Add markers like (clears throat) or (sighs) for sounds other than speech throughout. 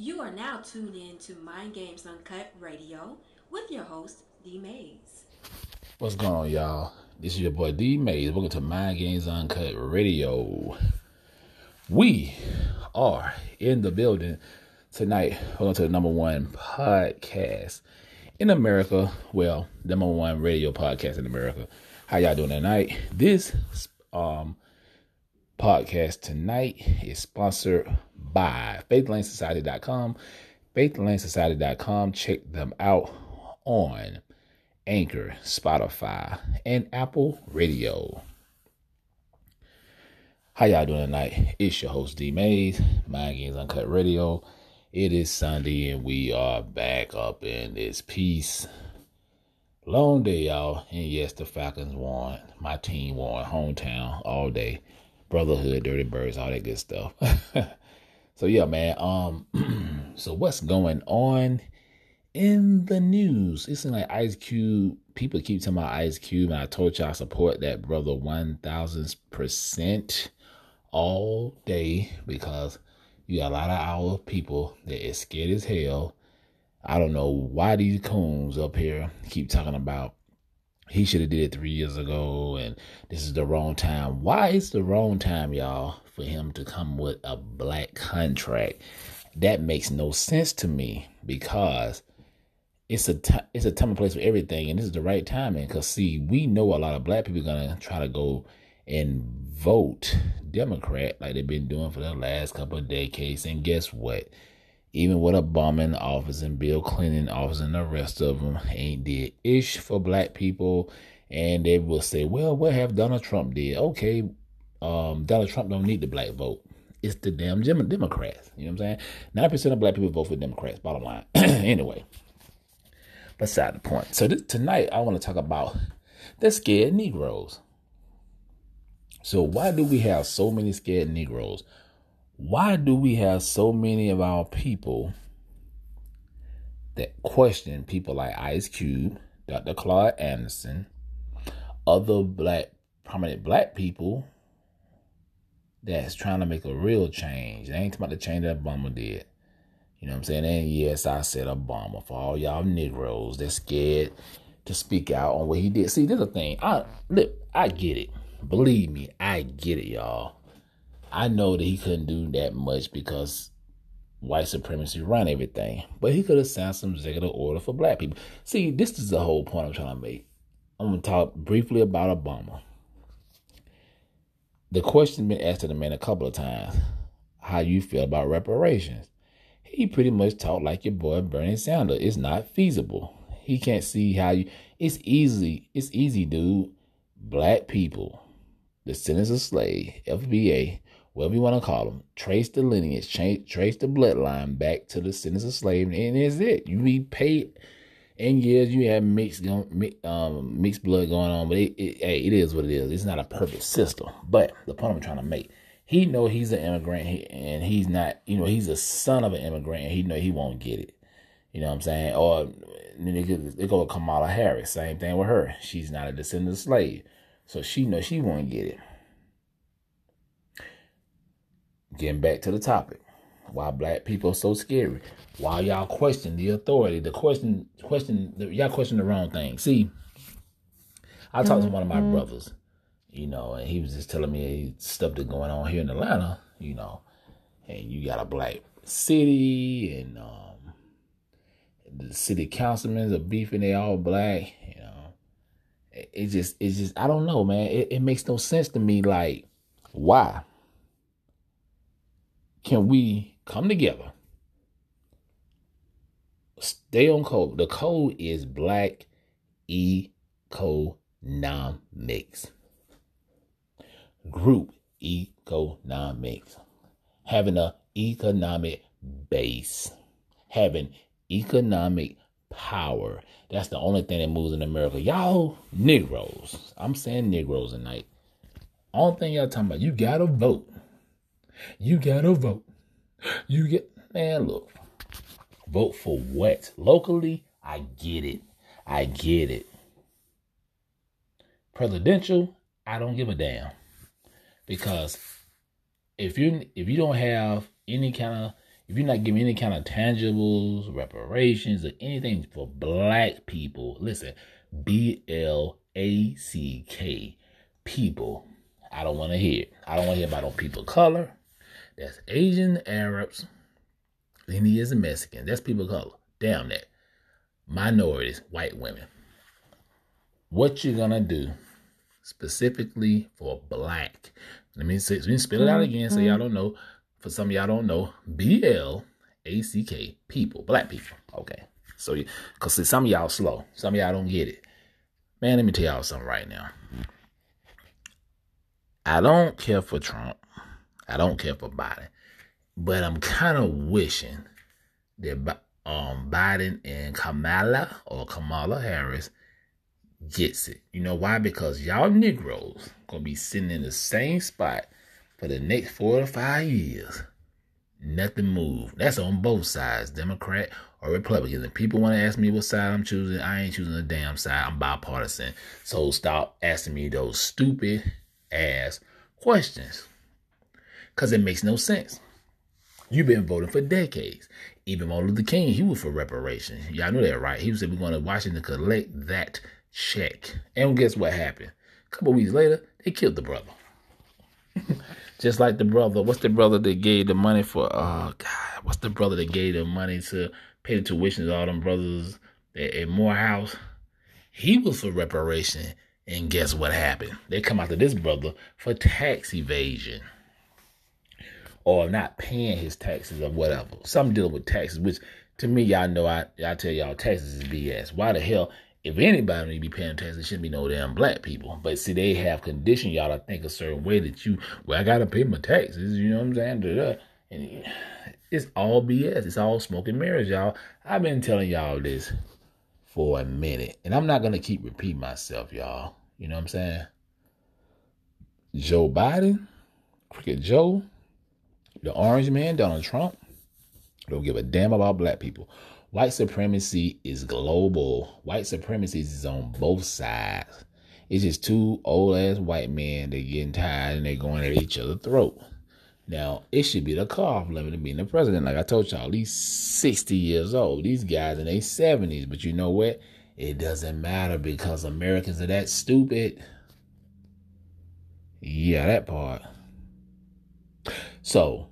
You are now tuned in to Mind Games Uncut Radio with your host, D Mayes. What's going on, y'all? This is your boy D Mayes. Welcome to Mind Games Uncut Radio. We are in the building tonight. Welcome to the number one podcast in America. Well, number one radio podcast in America. How y'all doing tonight? This um podcast tonight is sponsored by faithlanesociety.com. Faithlanesociety.com. Check them out on Anchor, Spotify, and Apple Radio. How y'all doing tonight? It's your host D Mayes, Mind Games Uncut Radio. It is Sunday and we are back up in this piece. Long day, y'all. And yes, the Falcons won. My team won. Hometown all day. Brotherhood, Dirty Birds, all that good stuff. (laughs) so yeah, man. Um, (clears throat) so what's going on in the news? It's like Ice Cube. People keep talking about Ice Cube, and I told y'all I support that brother one thousand percent all day because you got a lot of our people that is scared as hell. I don't know why these coons up here keep talking about he should have did it three years ago and this is the wrong time. Why is the wrong time, y'all, for him to come with a black contract? That makes no sense to me because it's a t- it's a time and place for everything, and this is the right timing. Because see, we know a lot of black people are gonna try to go and vote Democrat like they've been doing for the last couple of decades, and guess what? Even with Obama in office and Bill Clinton in office and the rest of them ain't did ish for black people. And they will say, well, what have Donald Trump did? Okay, um, Donald Trump don't need the black vote. It's the damn Democrats. You know what I'm saying? Nine percent of black people vote for Democrats. Bottom line. (clears throat) anyway, beside the point. So tonight I want to talk about the scared Negroes. So why do we have so many scared Negroes? Why do we have so many of our people that question people like Ice Cube, Dr. Claude Anderson, other black prominent black people that's trying to make a real change. They ain't about the change that Obama did. You know what I'm saying? And yes, I said Obama for all y'all Negroes that's scared to speak out on what he did. See, there's a thing. I look, I get it. Believe me, I get it, y'all. I know that he couldn't do that much because white supremacy run everything. But he could have signed some executive order for black people. See, this is the whole point I'm trying to make. I'm gonna talk briefly about Obama. The question been asked to the man a couple of times. How you feel about reparations? He pretty much talked like your boy Bernie Sanders. It's not feasible. He can't see how you it's easy, it's easy, dude. Black people, the descendants of slave, FBA, whatever you want to call them, trace the lineage, trace the bloodline back to the sentence of slavery, and is it. You be paid in years you have mixed um, mixed blood going on, but it, it, hey, it is what it is. It's not a perfect system. But the point I'm trying to make, he know he's an immigrant, and he's not. You know, he's a son of an immigrant, and he know he won't get it. You know what I'm saying? Or they go with Kamala Harris. Same thing with her. She's not a descendant of slave, so she know she won't get it. Getting back to the topic. Why black people are so scary. Why y'all question the authority. The question question y'all question the wrong thing. See, I talked to one of my mm-hmm. brothers, you know, and he was just telling me stuff that's going on here in Atlanta, you know, and you got a black city and um, the city councilmen are beefing, they all black, you know. It, it just it's just I don't know, man. It, it makes no sense to me like why? Can we come together, stay on code? The code is black economics. Group economics. Having an economic base. Having economic power. That's the only thing that moves in America. Y'all Negroes. I'm saying Negroes tonight. Only thing y'all talking about, you gotta vote. You gotta vote. You get, man, look, vote for what? Locally, I get it. I get it. Presidential, I don't give a damn. Because if you if you don't have any kind of if you're not giving any kind of tangibles, reparations, or anything for black people, listen, B L A C K, people. I don't want to hear. I don't want to hear about no people color. That's Asian, Arabs, Indians, and Mexicans. That's people of color. Damn that. Minorities, white women. What you gonna do specifically for black? Let me say, let me spell it out again so y'all mm-hmm. don't know. For some of y'all don't know, B L A C K, people, black people. Okay. So, because some of y'all slow. Some of y'all don't get it. Man, let me tell y'all something right now. I don't care for Trump. I don't care for Biden. But I'm kind of wishing that um, Biden and Kamala or Kamala Harris gets it. You know why? Because y'all Negroes gonna be sitting in the same spot for the next four to five years. Nothing move. That's on both sides, Democrat or Republican. If people want to ask me what side I'm choosing, I ain't choosing the damn side. I'm bipartisan. So stop asking me those stupid ass questions. Cause it makes no sense. You've been voting for decades. Even Martin Luther King, he was for reparations. Y'all know that, right? He was we're going to Washington collect that check. And guess what happened? A couple weeks later, they killed the brother. (laughs) Just like the brother, what's the brother that gave the money for? Oh God, what's the brother that gave the money to pay the tuition to all them brothers at, at Morehouse? He was for reparation, and guess what happened? They come after this brother for tax evasion or not paying his taxes or whatever. Some dealing with taxes, which to me, y'all know I I tell y'all taxes is BS. Why the hell if anybody need to be paying taxes, it shouldn't be no damn black people. But see, they have conditioned y'all to think a certain way that you, well, I gotta pay my taxes. You know what I'm saying? And it's all BS. It's all smoke and mirrors, y'all. I've been telling y'all this for a minute, and I'm not gonna keep repeating myself, y'all. You know what I'm saying? Joe Biden, Crooked Joe, the Orange Man, Donald Trump, don't give a damn about black people. White supremacy is global. White supremacy is on both sides. It's just two old ass white men that getting tired and they going at each other's throat. Now it should be the car limit of being the president. Like I told y'all, he's sixty years old. These guys in their seventies. But you know what? It doesn't matter because Americans are that stupid. Yeah, that part. So,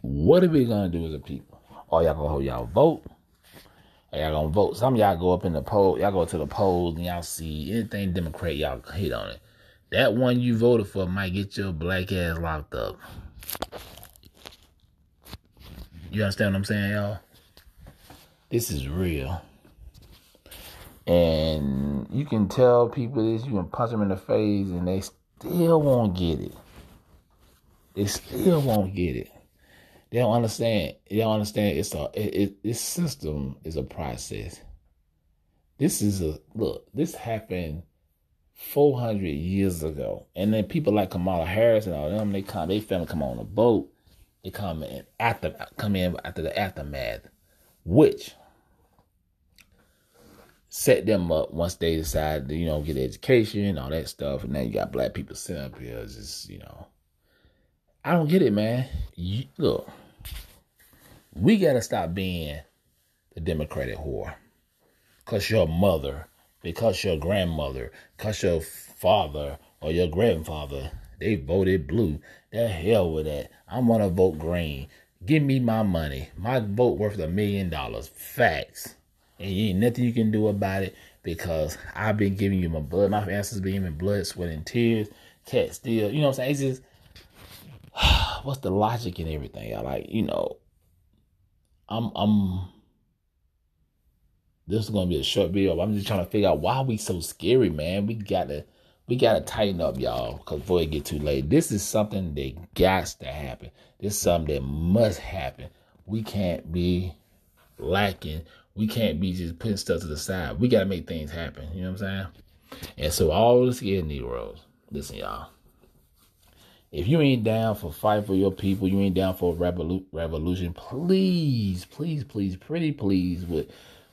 what are we gonna do as a people? Or y'all gonna hold y'all vote? Or y'all gonna vote? Some y'all go up in the poll, y'all go to the polls and y'all see anything Democrat, y'all hit on it. That one you voted for might get your black ass locked up. You understand what I'm saying, y'all? This is real. And you can tell people this, you can punch them in the face, and they still won't get it. They still won't get it. They don't understand. They don't understand. It's a it, it, this system is a process. This is a look. This happened four hundred years ago, and then people like Kamala Harris and all them they come. They finna come on a boat. They come in after come in after the aftermath, which set them up once they decide to you know get education and all that stuff, and then you got black people sitting up here just you know. I don't get it, man. You, look we got to stop being the Democratic whore. Because your mother, because your grandmother, because your father or your grandfather, they voted blue. The hell with that. I'm to vote green. Give me my money. My vote worth a million dollars. Facts. And you ain't nothing you can do about it because I've been giving you my blood. My ancestors been giving blood, sweat, and tears. Cat still, you know what I'm saying? It's just, (sighs) what's the logic in everything? I like, you know, I'm I'm this is gonna be a short video. I'm just trying to figure out why we so scary, man. We gotta we gotta tighten up, y'all, because before it get too late. This is something that got to happen. This is something that must happen. We can't be lacking. We can't be just putting stuff to the side. We gotta make things happen. You know what I'm saying? And so all the scared Negroes, listen, y'all. If you ain't down for fight for your people, you ain't down for a revolu- revolution, please, please, please, pretty please, with,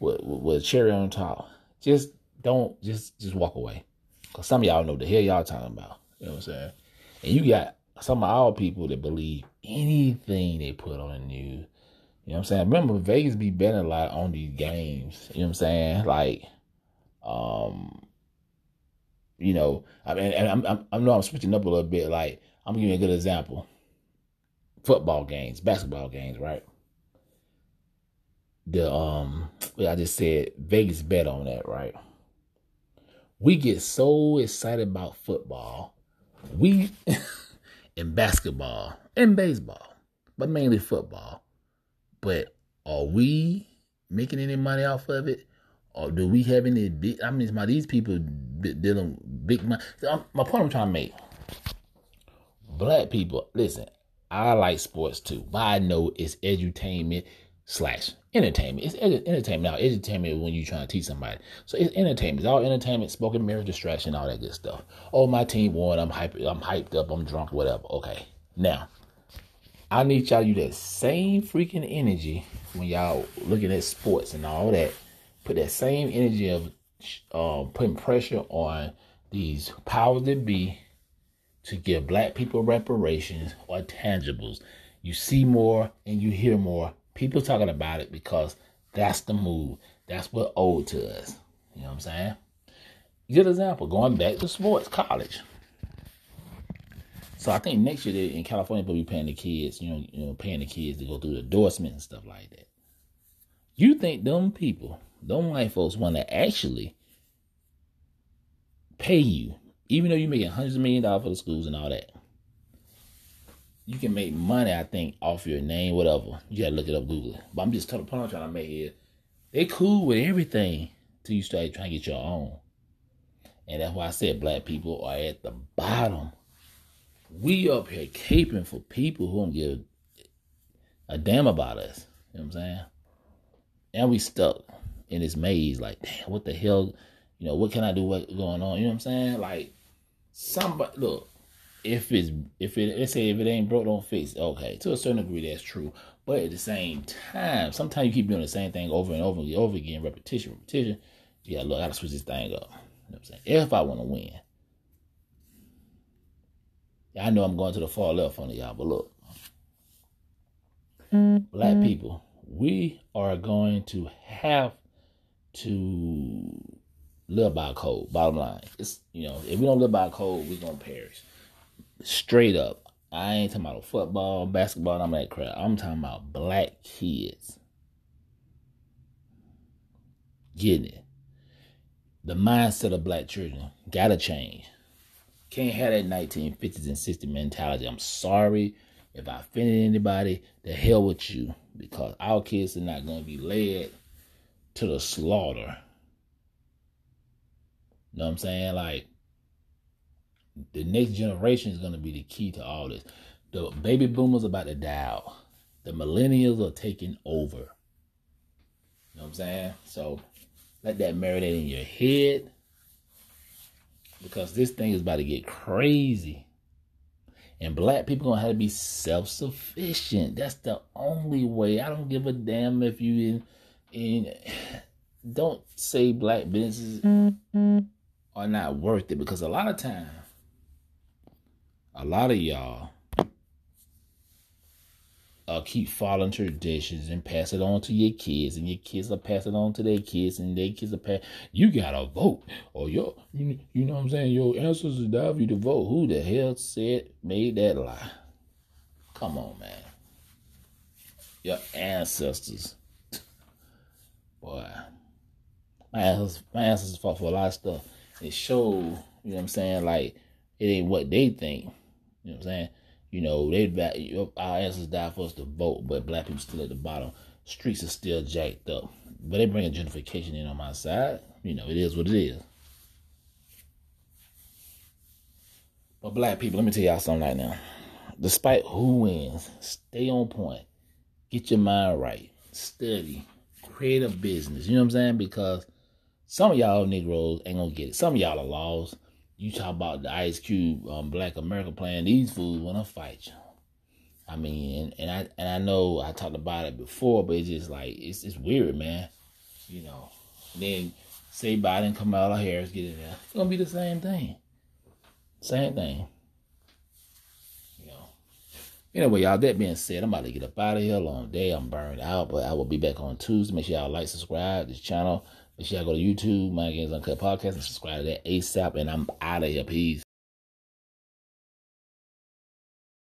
with with cherry on top, just don't just just walk away. Cause some of y'all know the hell y'all talking about. You know what I'm saying? And you got some of our people that believe anything they put on the news. You know what I'm saying? Remember, Vegas be betting a lot on these games. You know what I'm saying? Like, um, you know, I mean, and I'm, I'm, I know I'm switching up a little bit. Like, I'm giving you a good example. Football games, basketball games, right? The um, I just said Vegas bet on that, right? We get so excited about football, we (laughs) in basketball and baseball, but mainly football. But are we making any money off of it? Or do we have any big? I mean, my these people dealing big money. My point I'm trying to make: black people, listen. I like sports too, but I know it's edutainment slash entertainment. It's ed- entertainment now. Entertainment when you're trying to teach somebody. So it's entertainment. It's all entertainment, spoken mirror, distraction, all that good stuff. Oh, my team won. I'm hyped. I'm hyped up. I'm drunk. Whatever. Okay. Now, I need y'all use that same freaking energy when y'all looking at sports and all that. Put that same energy of uh, putting pressure on these powers that be to give black people reparations or tangibles. You see more and you hear more people talking about it because that's the move. That's what owed to us. You know what I'm saying? Good example, going back to sports, college. So I think next year in California they'll be paying the kids, you know, you know, paying the kids to go through the endorsement and stuff like that. You think them people, them white folks want to actually pay you, even though you're making hundreds of million dollars for the schools and all that you can make money, I think, off your name, whatever. You gotta look it up, Google it. But I'm just telling the point I'm trying to make here. They cool with everything till you start trying to get your own. And that's why I said black people are at the bottom. We up here caping for people who don't give a damn about us. You know what I'm saying? And we stuck in this maze, like, damn, what the hell? You know, what can I do? What's going on? You know what I'm saying? Like, somebody look, if it's if it let's say if it ain't broke, don't fix it. Okay, to a certain degree, that's true. But at the same time, sometimes you keep doing the same thing over and over and over again, repetition, repetition. Yeah, look, I gotta switch this thing up. You know what I'm saying? If I want to win. I know I'm going to the far left on y'all, but look. Mm-hmm. Black people, we are going to have to live by code. Bottom line, it's you know, if we don't live by code, we're gonna perish straight up. I ain't talking about football, basketball, I'm that crap. I'm talking about black kids. Getting it. The mindset of black children gotta change. Can't have that 1950s and 60s mentality. I'm sorry if I offended anybody. The hell with you. Because our kids are not gonna be led to the slaughter. You know what I'm saying? Like, the next generation is going to be the key to all this. The baby boomers about to die out. The millennials are taking over. You know what I'm saying? So let that marinate in your head because this thing is about to get crazy. And black people gonna have to be self-sufficient. That's the only way. I don't give a damn if you in in (sighs) don't say black businesses mm-hmm. Are not worth it because a lot of time, a lot of y'all uh, keep following traditions and pass it on to your kids, and your kids will pass it on to their kids, and their kids will pass. You gotta vote, or your, you, you know what I'm saying? Your ancestors died for you to vote. Who the hell said made that lie? Come on, man. Your ancestors, boy. My ancestors, my ancestors fought for a lot of stuff. It showed, you know what I'm saying? Like it ain't what they think you know what I'm saying? You know, they our ancestors died for us to vote, but black people still at the bottom. Streets are still jacked up. But they bring a gentrification in on my side. You know, it is what it is. But black people, let me tell y'all something right now. Despite who wins, stay on point. Get your mind right. Study. Create a business. You know what I'm saying? Because some of y'all Negroes ain't gonna get it. Some of y'all are lost you talk about the Ice Cube, um, Black America playing these fools wanna fight you. I mean, and, and I and I know I talked about it before, but it's just like it's it's weird, man. You know. then say Biden, Kamala Harris get in there. It's gonna be the same thing. Same thing. You know Anyway, y'all, that being said, I'm about to get up out of here. Long day. I'm burned out, but I will be back on Tuesday. Make sure y'all like, subscribe this channel. Make sure y'all go to YouTube, Mind Games Uncut Podcast, and subscribe to that ASAP. And I'm out of here. Peace.